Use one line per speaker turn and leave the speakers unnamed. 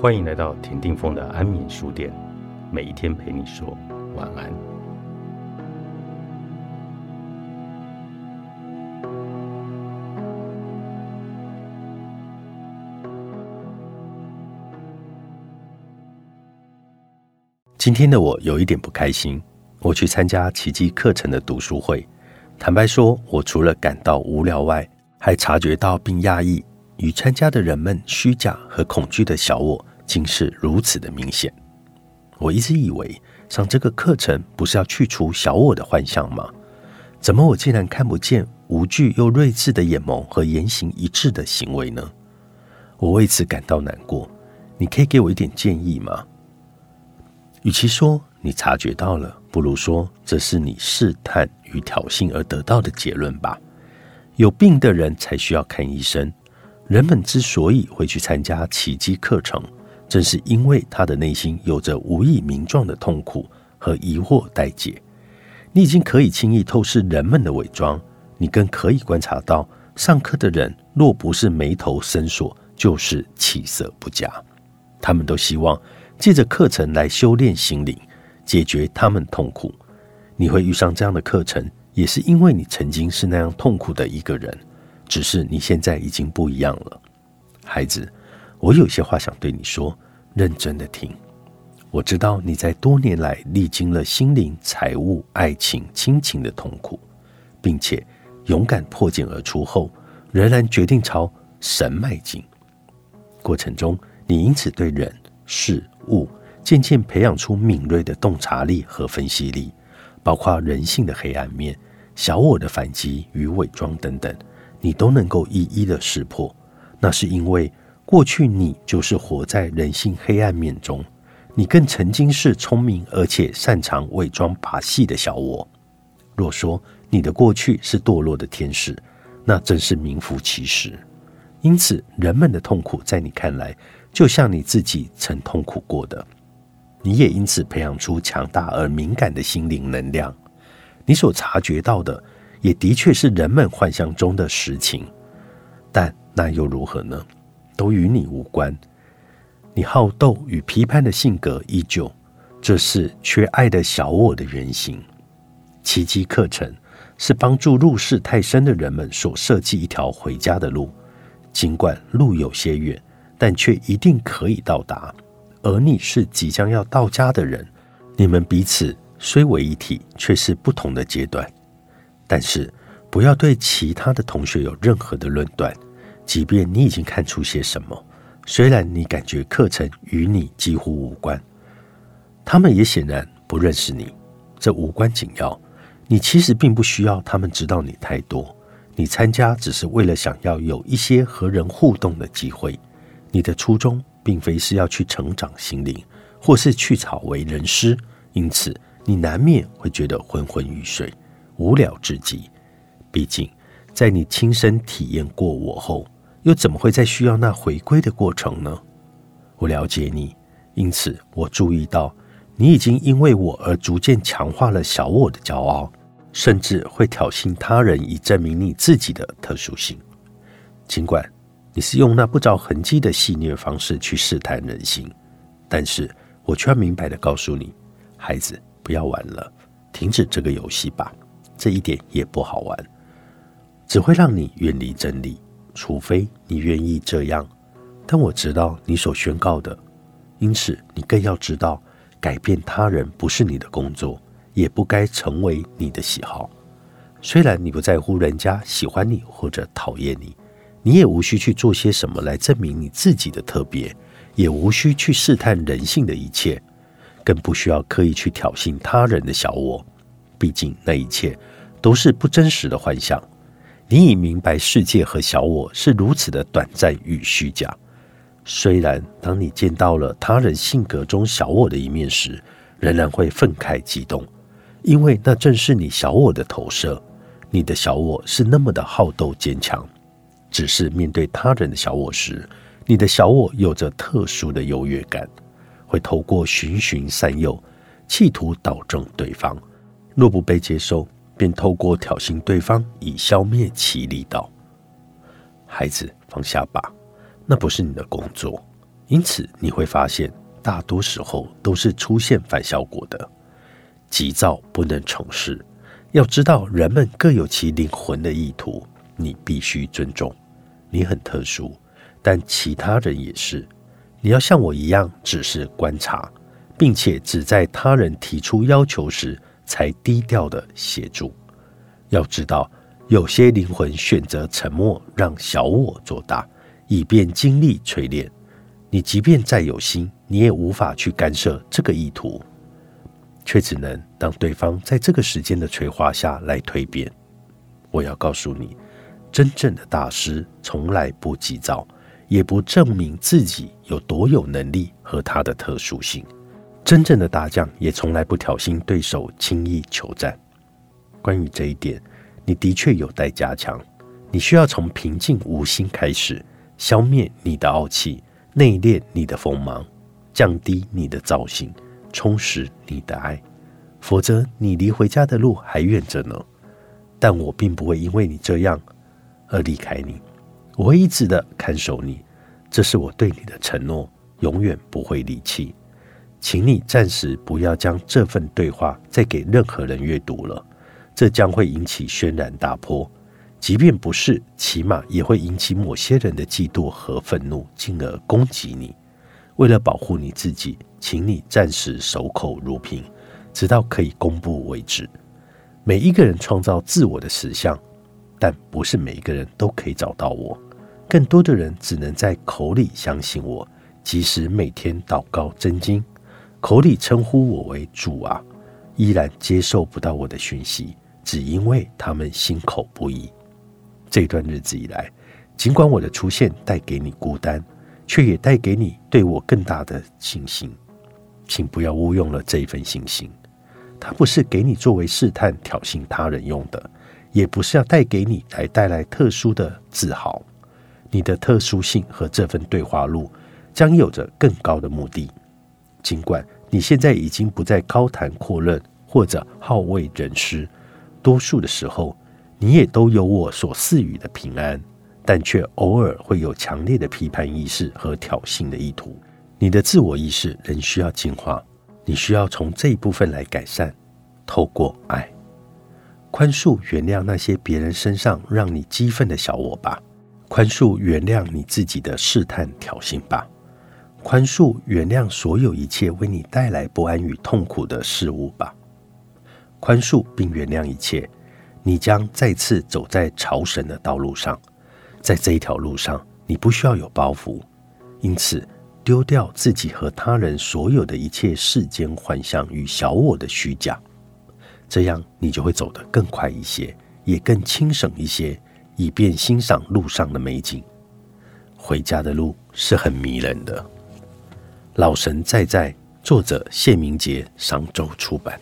欢迎来到田定峰的安眠书店，每一天陪你说晚安。今天的我有一点不开心，我去参加奇迹课程的读书会。坦白说，我除了感到无聊外，还察觉到并压抑与参加的人们虚假和恐惧的小我。竟是如此的明显。我一直以为上这个课程不是要去除小我的幻象吗？怎么我竟然看不见无惧又睿智的眼眸和言行一致的行为呢？我为此感到难过。你可以给我一点建议吗？与其说你察觉到了，不如说这是你试探与挑衅而得到的结论吧。有病的人才需要看医生。人们之所以会去参加奇迹课程。正是因为他的内心有着无以名状的痛苦和疑惑待解，你已经可以轻易透视人们的伪装，你更可以观察到上课的人若不是眉头深锁，就是气色不佳。他们都希望借着课程来修炼心灵，解决他们痛苦。你会遇上这样的课程，也是因为你曾经是那样痛苦的一个人，只是你现在已经不一样了，孩子。我有些话想对你说，认真的听。我知道你在多年来历经了心灵、财务、爱情、亲情的痛苦，并且勇敢破茧而出后，仍然决定朝神迈进。过程中，你因此对人事物渐渐培养出敏锐的洞察力和分析力，包括人性的黑暗面、小我的反击与伪装等等，你都能够一一的识破。那是因为。过去你就是活在人性黑暗面中，你更曾经是聪明而且擅长伪装把戏的小我。若说你的过去是堕落的天使，那真是名副其实。因此，人们的痛苦在你看来，就像你自己曾痛苦过的。你也因此培养出强大而敏感的心灵能量。你所察觉到的，也的确是人们幻象中的实情。但那又如何呢？都与你无关。你好斗与批判的性格依旧，这是缺爱的小我的原型。奇迹课程是帮助入世太深的人们所设计一条回家的路，尽管路有些远，但却一定可以到达。而你是即将要到家的人，你们彼此虽为一体，却是不同的阶段。但是不要对其他的同学有任何的论断。即便你已经看出些什么，虽然你感觉课程与你几乎无关，他们也显然不认识你，这无关紧要。你其实并不需要他们知道你太多。你参加只是为了想要有一些和人互动的机会。你的初衷并非是要去成长心灵，或是去草为人师，因此你难免会觉得昏昏欲睡、无聊至极。毕竟，在你亲身体验过我后。又怎么会再需要那回归的过程呢？我了解你，因此我注意到你已经因为我而逐渐强化了小我的骄傲，甚至会挑衅他人以证明你自己的特殊性。尽管你是用那不着痕迹的戏谑方式去试探人心，但是我却要明白的告诉你，孩子，不要玩了，停止这个游戏吧。这一点也不好玩，只会让你远离真理。除非你愿意这样，但我知道你所宣告的，因此你更要知道，改变他人不是你的工作，也不该成为你的喜好。虽然你不在乎人家喜欢你或者讨厌你，你也无需去做些什么来证明你自己的特别，也无需去试探人性的一切，更不需要刻意去挑衅他人的小我。毕竟那一切都是不真实的幻想。你已明白世界和小我是如此的短暂与虚假。虽然当你见到了他人性格中小我的一面时，仍然会愤慨激动，因为那正是你小我的投射。你的小我是那么的好斗坚强，只是面对他人的小我时，你的小我有着特殊的优越感，会透过循循善诱，企图导正对方。若不被接受。便透过挑衅对方，以消灭其力道。孩子，放下吧，那不是你的工作。因此你会发现，大多时候都是出现反效果的。急躁不能成事。要知道，人们各有其灵魂的意图，你必须尊重。你很特殊，但其他人也是。你要像我一样，只是观察，并且只在他人提出要求时才低调的协助。要知道，有些灵魂选择沉默，让小我做大，以便精力锤炼。你即便再有心，你也无法去干涉这个意图。却只能让对方在这个时间的催化下来蜕变。我要告诉你，真正的大师从来不急躁，也不证明自己有多有能力和他的特殊性。真正的大将也从来不挑衅对手，轻易求战。关于这一点，你的确有待加强。你需要从平静无心开始，消灭你的傲气，内敛你的锋芒，降低你的造型。充实你的爱，否则你离回家的路还远着呢。但我并不会因为你这样而离开你，我会一直的看守你，这是我对你的承诺，永远不会离弃。请你暂时不要将这份对话再给任何人阅读了，这将会引起轩然大波。即便不是，起码也会引起某些人的嫉妒和愤怒，进而攻击你。为了保护你自己。请你暂时守口如瓶，直到可以公布为止。每一个人创造自我的实相，但不是每一个人都可以找到我。更多的人只能在口里相信我，即使每天祷告真经，口里称呼我为主啊，依然接受不到我的讯息，只因为他们心口不一。这段日子以来，尽管我的出现带给你孤单，却也带给你对我更大的信心。请不要误用了这一份信心，它不是给你作为试探、挑衅他人用的，也不是要带给你来带来特殊的自豪。你的特殊性和这份对话录将有着更高的目的。尽管你现在已经不再高谈阔论或者好为人师，多数的时候你也都有我所赐予的平安，但却偶尔会有强烈的批判意识和挑衅的意图。你的自我意识仍需要进化，你需要从这一部分来改善。透过爱、宽恕、原谅那些别人身上让你激愤的小我吧；宽恕、原谅你自己的试探、挑衅吧；宽恕、原谅所有一切为你带来不安与痛苦的事物吧；宽恕并原谅一切，你将再次走在朝神的道路上。在这一条路上，你不需要有包袱，因此。丢掉自己和他人所有的一切世间幻象与小我的虚假，这样你就会走得更快一些，也更轻省一些，以便欣赏路上的美景。回家的路是很迷人的。老神在在，作者谢明杰，商周出版。